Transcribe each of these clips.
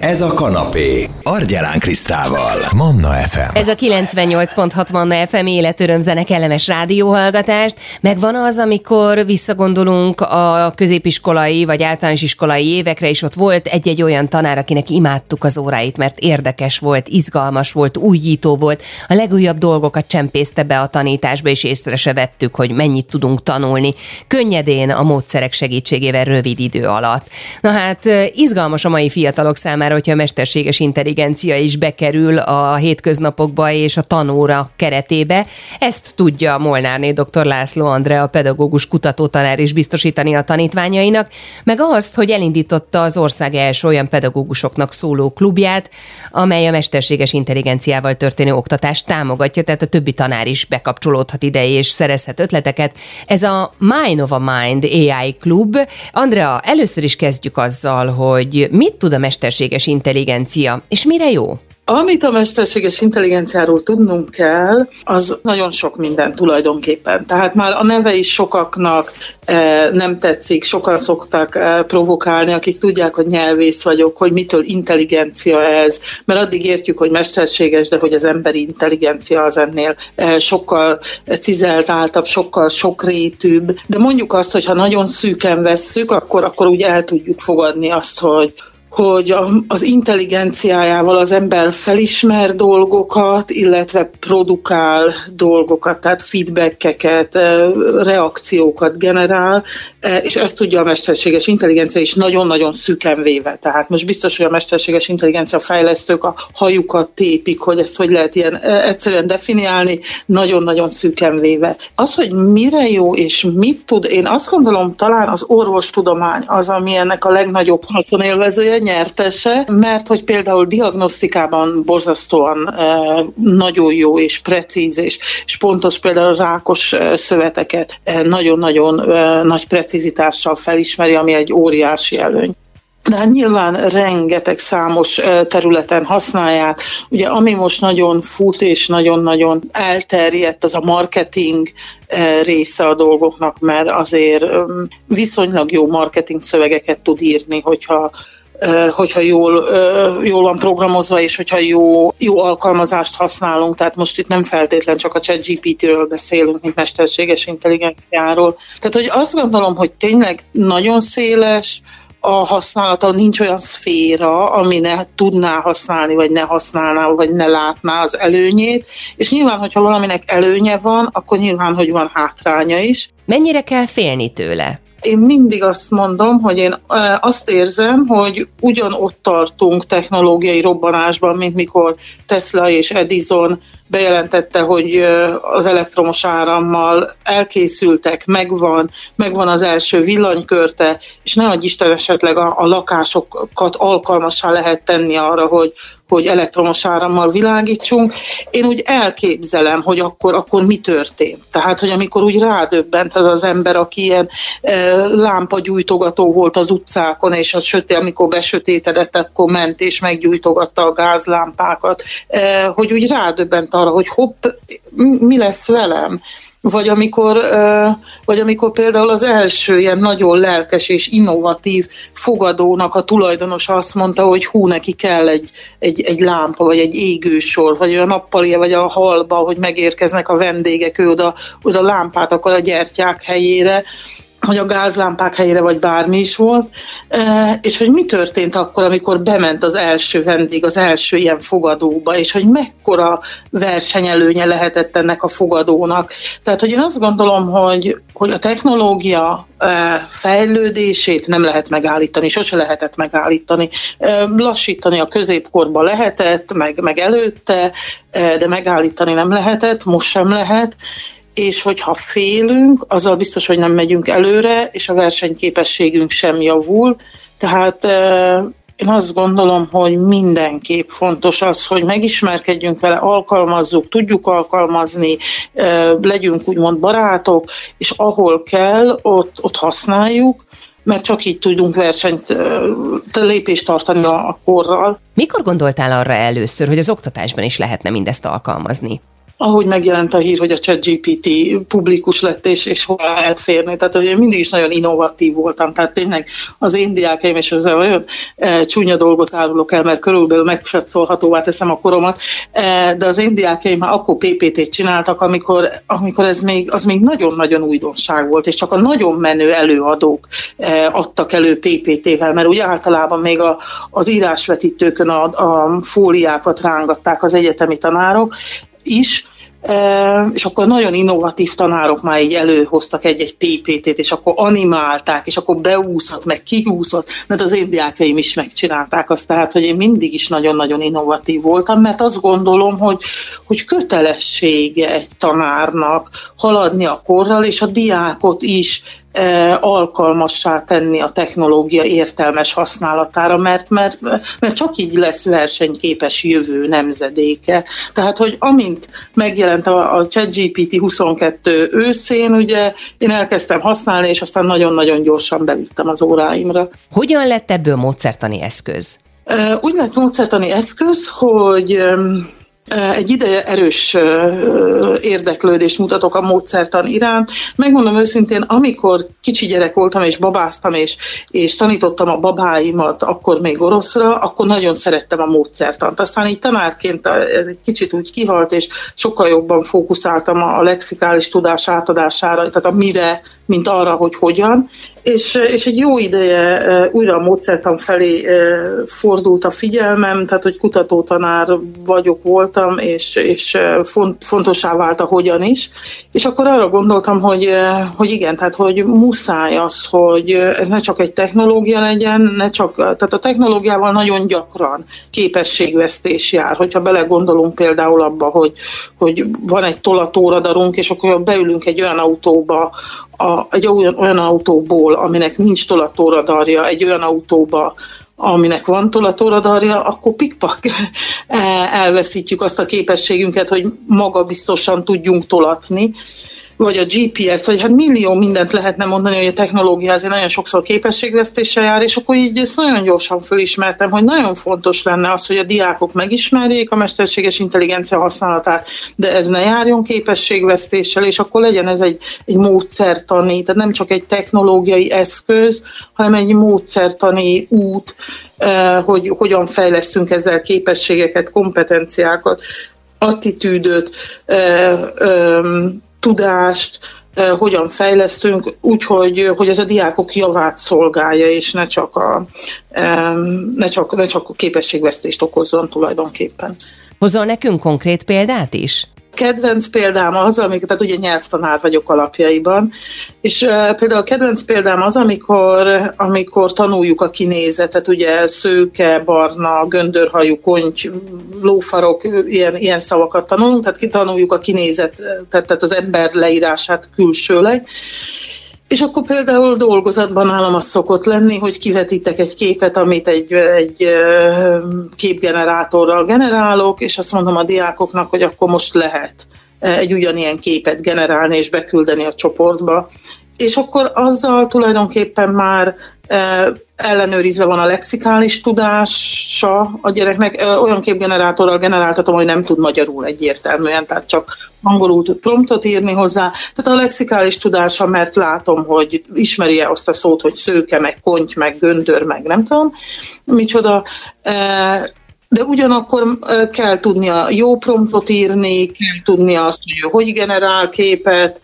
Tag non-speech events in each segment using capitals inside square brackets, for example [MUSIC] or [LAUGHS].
Ez a kanapé. Argyelán Krisztával. Manna FM. Ez a 98.6 Manna FM életörömzene kellemes rádióhallgatást. Megvan az, amikor visszagondolunk a középiskolai vagy általános iskolai évekre, és ott volt egy-egy olyan tanár, akinek imádtuk az óráit, mert érdekes volt, izgalmas volt, újító volt. A legújabb dolgokat csempészte be a tanításba, és észre se vettük, hogy mennyit tudunk tanulni. Könnyedén a módszerek segítségével rövid idő alatt. Na hát, izgalmas a mai fiatalok számára számára, hogyha a mesterséges intelligencia is bekerül a hétköznapokba és a tanóra keretébe. Ezt tudja Molnárné dr. László Andrea, pedagógus kutatótanár is biztosítani a tanítványainak, meg azt, hogy elindította az ország első olyan pedagógusoknak szóló klubját, amely a mesterséges intelligenciával történő oktatást támogatja, tehát a többi tanár is bekapcsolódhat ide és szerezhet ötleteket. Ez a Mind of a Mind AI klub. Andrea, először is kezdjük azzal, hogy mit tud a mesterséges mesterséges intelligencia, és mire jó? Amit a mesterséges intelligenciáról tudnunk kell, az nagyon sok minden tulajdonképpen. Tehát már a neve is sokaknak e, nem tetszik, sokan szoktak e, provokálni, akik tudják, hogy nyelvész vagyok, hogy mitől intelligencia ez, mert addig értjük, hogy mesterséges, de hogy az emberi intelligencia az ennél e, sokkal cizeltáltabb, sokkal sokrétűbb. De mondjuk azt, hogy ha nagyon szűken vesszük, akkor, akkor úgy el tudjuk fogadni azt, hogy hogy az intelligenciájával az ember felismer dolgokat, illetve produkál dolgokat, tehát feedbackeket, reakciókat generál, és ezt tudja a mesterséges intelligencia is nagyon-nagyon szüken véve. Tehát most biztos, hogy a mesterséges intelligencia fejlesztők a hajukat tépik, hogy ezt hogy lehet ilyen egyszerűen definiálni, nagyon-nagyon szüken véve. Az, hogy mire jó és mit tud, én azt gondolom, talán az orvostudomány az, ami ennek a legnagyobb haszonélvezője, nyertese, mert hogy például diagnosztikában borzasztóan e, nagyon jó és precíz és, és pontos például rákos e, szöveteket e, nagyon-nagyon nagy precizitással felismeri, ami egy óriási előny. De hát nyilván rengeteg számos területen használják. Ugye ami most nagyon fut és nagyon-nagyon elterjedt, az a marketing része a dolgoknak, mert azért viszonylag jó marketing szövegeket tud írni, hogyha hogyha jól, jól van programozva, és hogyha jó, jó alkalmazást használunk, tehát most itt nem feltétlen csak a chat GPT-ről beszélünk, mint mesterséges intelligenciáról. Tehát, hogy azt gondolom, hogy tényleg nagyon széles, a használata, nincs olyan szféra, ami ne tudná használni, vagy ne használná, vagy ne látná az előnyét, és nyilván, hogyha valaminek előnye van, akkor nyilván, hogy van hátránya is. Mennyire kell félni tőle? Én mindig azt mondom, hogy én azt érzem, hogy ugyanott tartunk technológiai robbanásban, mint mikor Tesla és Edison bejelentette, hogy az elektromos árammal elkészültek, megvan, megvan az első villanykörte, és ne adj Isten esetleg a, a lakásokat alkalmassá lehet tenni arra, hogy, hogy elektromos árammal világítsunk. Én úgy elképzelem, hogy akkor, akkor mi történt. Tehát, hogy amikor úgy rádöbbent az az ember, aki ilyen e, lámpagyújtogató volt az utcákon, és az sötét, amikor besötétedett, akkor ment és meggyújtogatta a gázlámpákat, e, hogy úgy rádöbbent arra, hogy hopp, mi lesz velem? Vagy amikor, vagy amikor például az első ilyen nagyon lelkes és innovatív fogadónak a tulajdonos azt mondta, hogy hú, neki kell egy, egy, egy lámpa, vagy egy égősor, vagy a nappali, vagy a halba, hogy megérkeznek a vendégek, ő oda, oda lámpát akar a gyertyák helyére, hogy a gázlámpák helyére, vagy bármi is volt, és hogy mi történt akkor, amikor bement az első vendég, az első ilyen fogadóba, és hogy mekkora versenyelőnye lehetett ennek a fogadónak. Tehát, hogy én azt gondolom, hogy, hogy a technológia fejlődését nem lehet megállítani, sose lehetett megállítani. Lassítani a középkorban lehetett, meg, meg előtte, de megállítani nem lehetett, most sem lehet, és hogyha félünk, azzal biztos, hogy nem megyünk előre, és a versenyképességünk sem javul. Tehát én azt gondolom, hogy mindenképp fontos az, hogy megismerkedjünk vele, alkalmazzuk, tudjuk alkalmazni, legyünk úgymond barátok, és ahol kell, ott, ott használjuk, mert csak így tudunk versenyt, lépést tartani a korral. Mikor gondoltál arra először, hogy az oktatásban is lehetne mindezt alkalmazni? Ahogy megjelent a hír, hogy a ChatGPT publikus lett, és, és hol lehet férni. Tehát hogy én mindig is nagyon innovatív voltam, tehát tényleg az én diákaim, és ezzel olyan e, csúnya dolgot árulok el, mert körülbelül megsatszolhatóvá teszem a koromat, e, de az én diákaim már akkor PPT-t csináltak, amikor, amikor ez még, az még nagyon-nagyon újdonság volt, és csak a nagyon menő előadók e, adtak elő PPT-vel, mert úgy általában még a, az írásvetítőkön a, a fóliákat rángatták az egyetemi tanárok, is, és akkor nagyon innovatív tanárok már így előhoztak egy-egy PPT-t, és akkor animálták, és akkor beúszott, meg kiúszott, mert az én diákjaim is megcsinálták azt, tehát, hogy én mindig is nagyon-nagyon innovatív voltam, mert azt gondolom, hogy, hogy kötelessége egy tanárnak haladni a korral, és a diákot is alkalmassá tenni a technológia értelmes használatára, mert, mert, mert csak így lesz versenyképes jövő nemzedéke. Tehát, hogy amint megjelent a, a ChatGPT 22 őszén, ugye én elkezdtem használni, és aztán nagyon-nagyon gyorsan bevittem az óráimra. Hogyan lett ebből módszertani eszköz? Úgy lett módszertani eszköz, hogy egy ideje erős érdeklődést mutatok a módszertan iránt. Megmondom őszintén, amikor kicsi gyerek voltam és babáztam, és, és tanítottam a babáimat akkor még oroszra, akkor nagyon szerettem a módszertant. Aztán így tanárként ez egy kicsit úgy kihalt, és sokkal jobban fókuszáltam a lexikális tudás átadására, tehát a mire, mint arra, hogy hogyan. És, és egy jó ideje újra a módszertan felé fordult a figyelmem, tehát hogy kutatótanár vagyok, voltam, és, és font, fontosá vált a hogyan is. És akkor arra gondoltam, hogy, hogy igen, tehát hogy muszáj az, hogy ez ne csak egy technológia legyen, ne csak, tehát a technológiával nagyon gyakran képességvesztés jár, hogyha belegondolunk például abba, hogy, hogy van egy tolatóradarunk, és akkor beülünk egy olyan autóba, a, egy olyan, olyan autóból, aminek nincs tolatóradarja, egy olyan autóba, aminek van tolatóradarja, akkor pikpak [LAUGHS] elveszítjük azt a képességünket, hogy maga biztosan tudjunk tolatni vagy a GPS, vagy hát millió mindent lehetne mondani, hogy a technológia azért nagyon sokszor képességvesztéssel jár, és akkor így ezt nagyon gyorsan fölismertem, hogy nagyon fontos lenne az, hogy a diákok megismerjék a mesterséges intelligencia használatát, de ez ne járjon képességvesztéssel, és akkor legyen ez egy, egy módszertani, tehát nem csak egy technológiai eszköz, hanem egy módszertani út, eh, hogy hogyan fejlesztünk ezzel képességeket, kompetenciákat, attitűdöt, eh, tudást, hogyan fejlesztünk, úgyhogy hogy ez a diákok javát szolgálja, és ne csak a, ne csak, ne csak a képességvesztést okozzon tulajdonképpen. Hozol nekünk konkrét példát is? Kedvenc példám az, amikor, tehát ugye nyelvtanár vagyok alapjaiban, és uh, például a kedvenc példám az, amikor, amikor tanuljuk a kinézetet, ugye szőke, barna, göndörhajú, konty, lófarok, ilyen, ilyen szavakat tanulunk, tehát kitanuljuk a kinézetet, tehát az ember leírását külsőleg, és akkor például dolgozatban nálam az szokott lenni, hogy kivetítek egy képet, amit egy, egy képgenerátorral generálok, és azt mondom a diákoknak, hogy akkor most lehet egy ugyanilyen képet generálni és beküldeni a csoportba. És akkor azzal tulajdonképpen már ellenőrizve van a lexikális tudása a gyereknek. Olyan képgenerátorral generáltatom, hogy nem tud magyarul egyértelműen, tehát csak angolul tud promptot írni hozzá. Tehát a lexikális tudása, mert látom, hogy ismeri-e azt a szót, hogy szőke, meg konty, meg göndör, meg nem tudom, micsoda. De ugyanakkor kell tudnia jó promptot írni, kell tudnia azt, hogy ő hogy generál képet,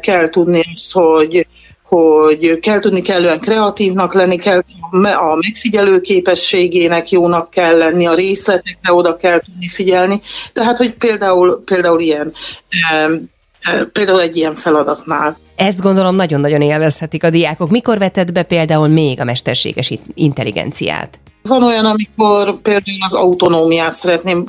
kell tudni azt, hogy hogy kell tudni kellően kreatívnak lenni, kell a megfigyelő képességének jónak kell lenni, a részletekre oda kell tudni figyelni. Tehát, hogy például, például ilyen, például egy ilyen feladatnál. Ezt gondolom nagyon-nagyon élvezhetik a diákok. Mikor vetett be például még a mesterséges intelligenciát? Van olyan, amikor például az autonómiát szeretném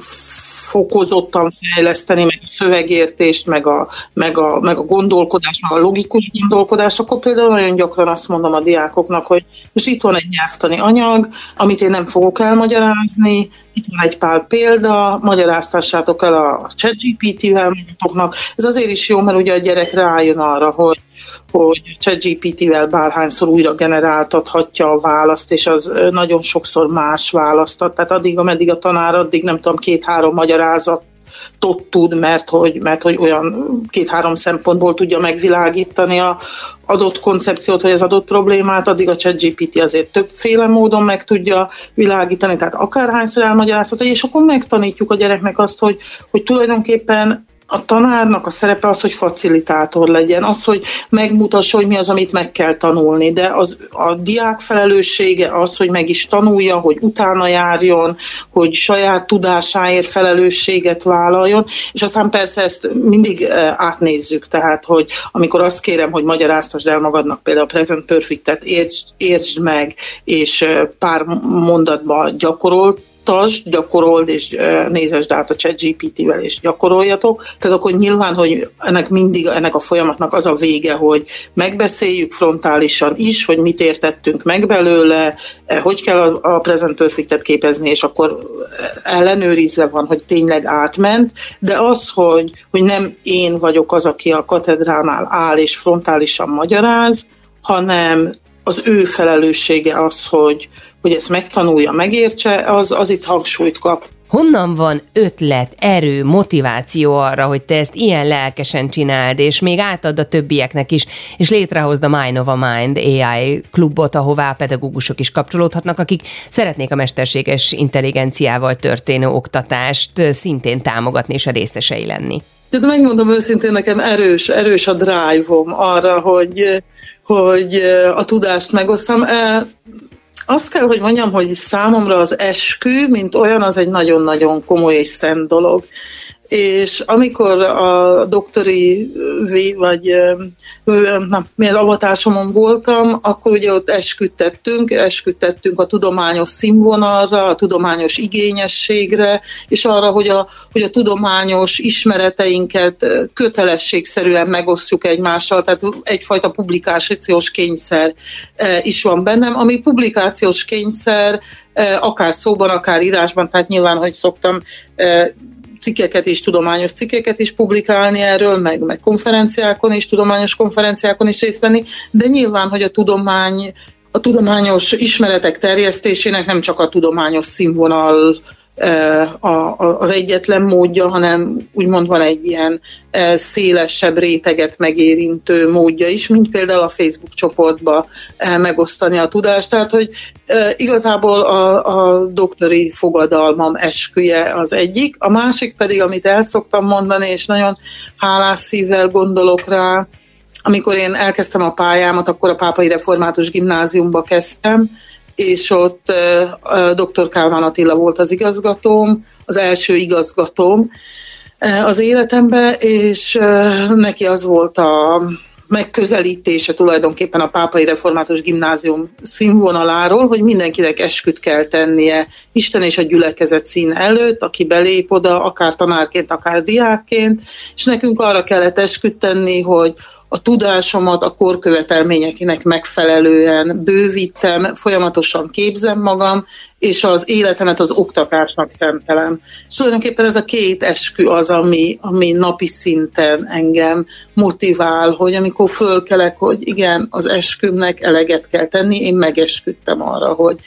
fokozottan fejleszteni, meg a szövegértést, meg a, meg a, meg a gondolkodást, meg a logikus gondolkodást, akkor például nagyon gyakran azt mondom a diákoknak, hogy most itt van egy nyelvtani anyag, amit én nem fogok elmagyarázni, itt van egy pár példa, magyaráztassátok el a ChatGPT-vel magatoknak. Ez azért is jó, mert ugye a gyerek rájön arra, hogy hogy ChatGPT-vel bárhányszor újra generáltathatja a választ, és az nagyon sokszor más választat. Tehát addig, ameddig a tanár, addig nem tudom, két-három magyarázat tud, mert hogy, mert hogy olyan két-három szempontból tudja megvilágítani a adott koncepciót, vagy az adott problémát, addig a ChatGPT azért többféle módon meg tudja világítani, tehát akárhányszor elmagyarázhatja, és akkor megtanítjuk a gyereknek azt, hogy, hogy tulajdonképpen a tanárnak a szerepe az, hogy facilitátor legyen, az, hogy megmutassa, hogy mi az, amit meg kell tanulni, de az, a diák felelőssége az, hogy meg is tanulja, hogy utána járjon, hogy saját tudásáért felelősséget vállaljon, és aztán persze ezt mindig eh, átnézzük, tehát, hogy amikor azt kérem, hogy magyaráztasd el magadnak például a Present Perfect-et, értsd, értsd meg, és eh, pár mondatban gyakorolt, tasd, gyakorold, és nézesd át a chat GPT-vel, és gyakoroljatok. Tehát akkor nyilván, hogy ennek mindig, ennek a folyamatnak az a vége, hogy megbeszéljük frontálisan is, hogy mit értettünk meg belőle, hogy kell a present perfect képezni, és akkor ellenőrizve van, hogy tényleg átment, de az, hogy, hogy nem én vagyok az, aki a katedránál áll és frontálisan magyaráz, hanem az ő felelőssége az, hogy, hogy ezt megtanulja, megértse, az, az itt hangsúlyt kap. Honnan van ötlet, erő, motiváció arra, hogy te ezt ilyen lelkesen csináld, és még átad a többieknek is, és létrehozd a Mind of a Mind AI klubot, ahová pedagógusok is kapcsolódhatnak, akik szeretnék a mesterséges intelligenciával történő oktatást szintén támogatni és a részesei lenni. Tehát megmondom őszintén, nekem erős, erős a drive-om arra, hogy, hogy a tudást megosztam. Azt kell, hogy mondjam, hogy számomra az eskü, mint olyan, az egy nagyon-nagyon komoly és szent dolog és amikor a doktori vagy na, milyen avatásomon voltam, akkor ugye ott esküdtettünk, esküdtettünk a tudományos színvonalra, a tudományos igényességre, és arra, hogy a, hogy a tudományos ismereteinket kötelességszerűen megosztjuk egymással, tehát egyfajta publikációs kényszer is van bennem, ami publikációs kényszer akár szóban, akár írásban, tehát nyilván, hogy szoktam cikkeket is, tudományos cikkeket is publikálni erről, meg, meg konferenciákon is, tudományos konferenciákon is részt venni, de nyilván, hogy a tudomány a tudományos ismeretek terjesztésének nem csak a tudományos színvonal az egyetlen módja, hanem úgymond van egy ilyen szélesebb réteget megérintő módja is, mint például a Facebook csoportba megosztani a tudást. Tehát, hogy igazából a, a doktori fogadalmam esküje az egyik, a másik pedig, amit el szoktam mondani, és nagyon hálás szívvel gondolok rá, amikor én elkezdtem a pályámat, akkor a Pápai Református Gimnáziumba kezdtem, és ott dr. Kálmán Attila volt az igazgatóm, az első igazgatóm az életemben, és neki az volt a megközelítése tulajdonképpen a Pápai Református Gimnázium színvonaláról, hogy mindenkinek esküt kell tennie Isten és a gyülekezet szín előtt, aki belép oda, akár tanárként, akár diákként, és nekünk arra kellett esküt tenni, hogy a tudásomat a korkövetelményeknek megfelelően bővítem, folyamatosan képzem magam, és az életemet az oktatásnak szentelem. És tulajdonképpen ez a két eskü az, ami, ami napi szinten engem motivál, hogy amikor fölkelek, hogy igen, az eskümnek eleget kell tenni, én megesküdtem arra, hogy,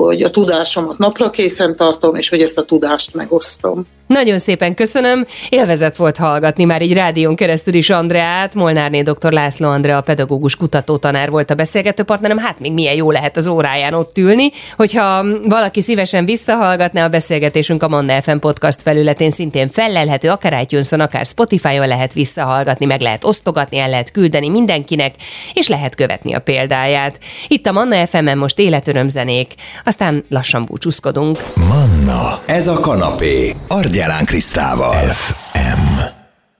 hogy a tudásomat napra készen tartom, és hogy ezt a tudást megosztom. Nagyon szépen köszönöm. Élvezet volt hallgatni már így rádión keresztül is Andreát. Molnárné dr. László Andrea, pedagógus kutatótanár volt a beszélgető partnerem. Hát még milyen jó lehet az óráján ott ülni. Hogyha valaki szívesen visszahallgatná a beszélgetésünk a Manna FM podcast felületén szintén fellelhető, akár itunes akár Spotify-on lehet visszahallgatni, meg lehet osztogatni, el lehet küldeni mindenkinek, és lehet követni a példáját. Itt a Manna FM-en most életörömzenék, aztán lassan búcsúzkodunk. Manna, ez a kanapé, Argyelán Krisztával. FM.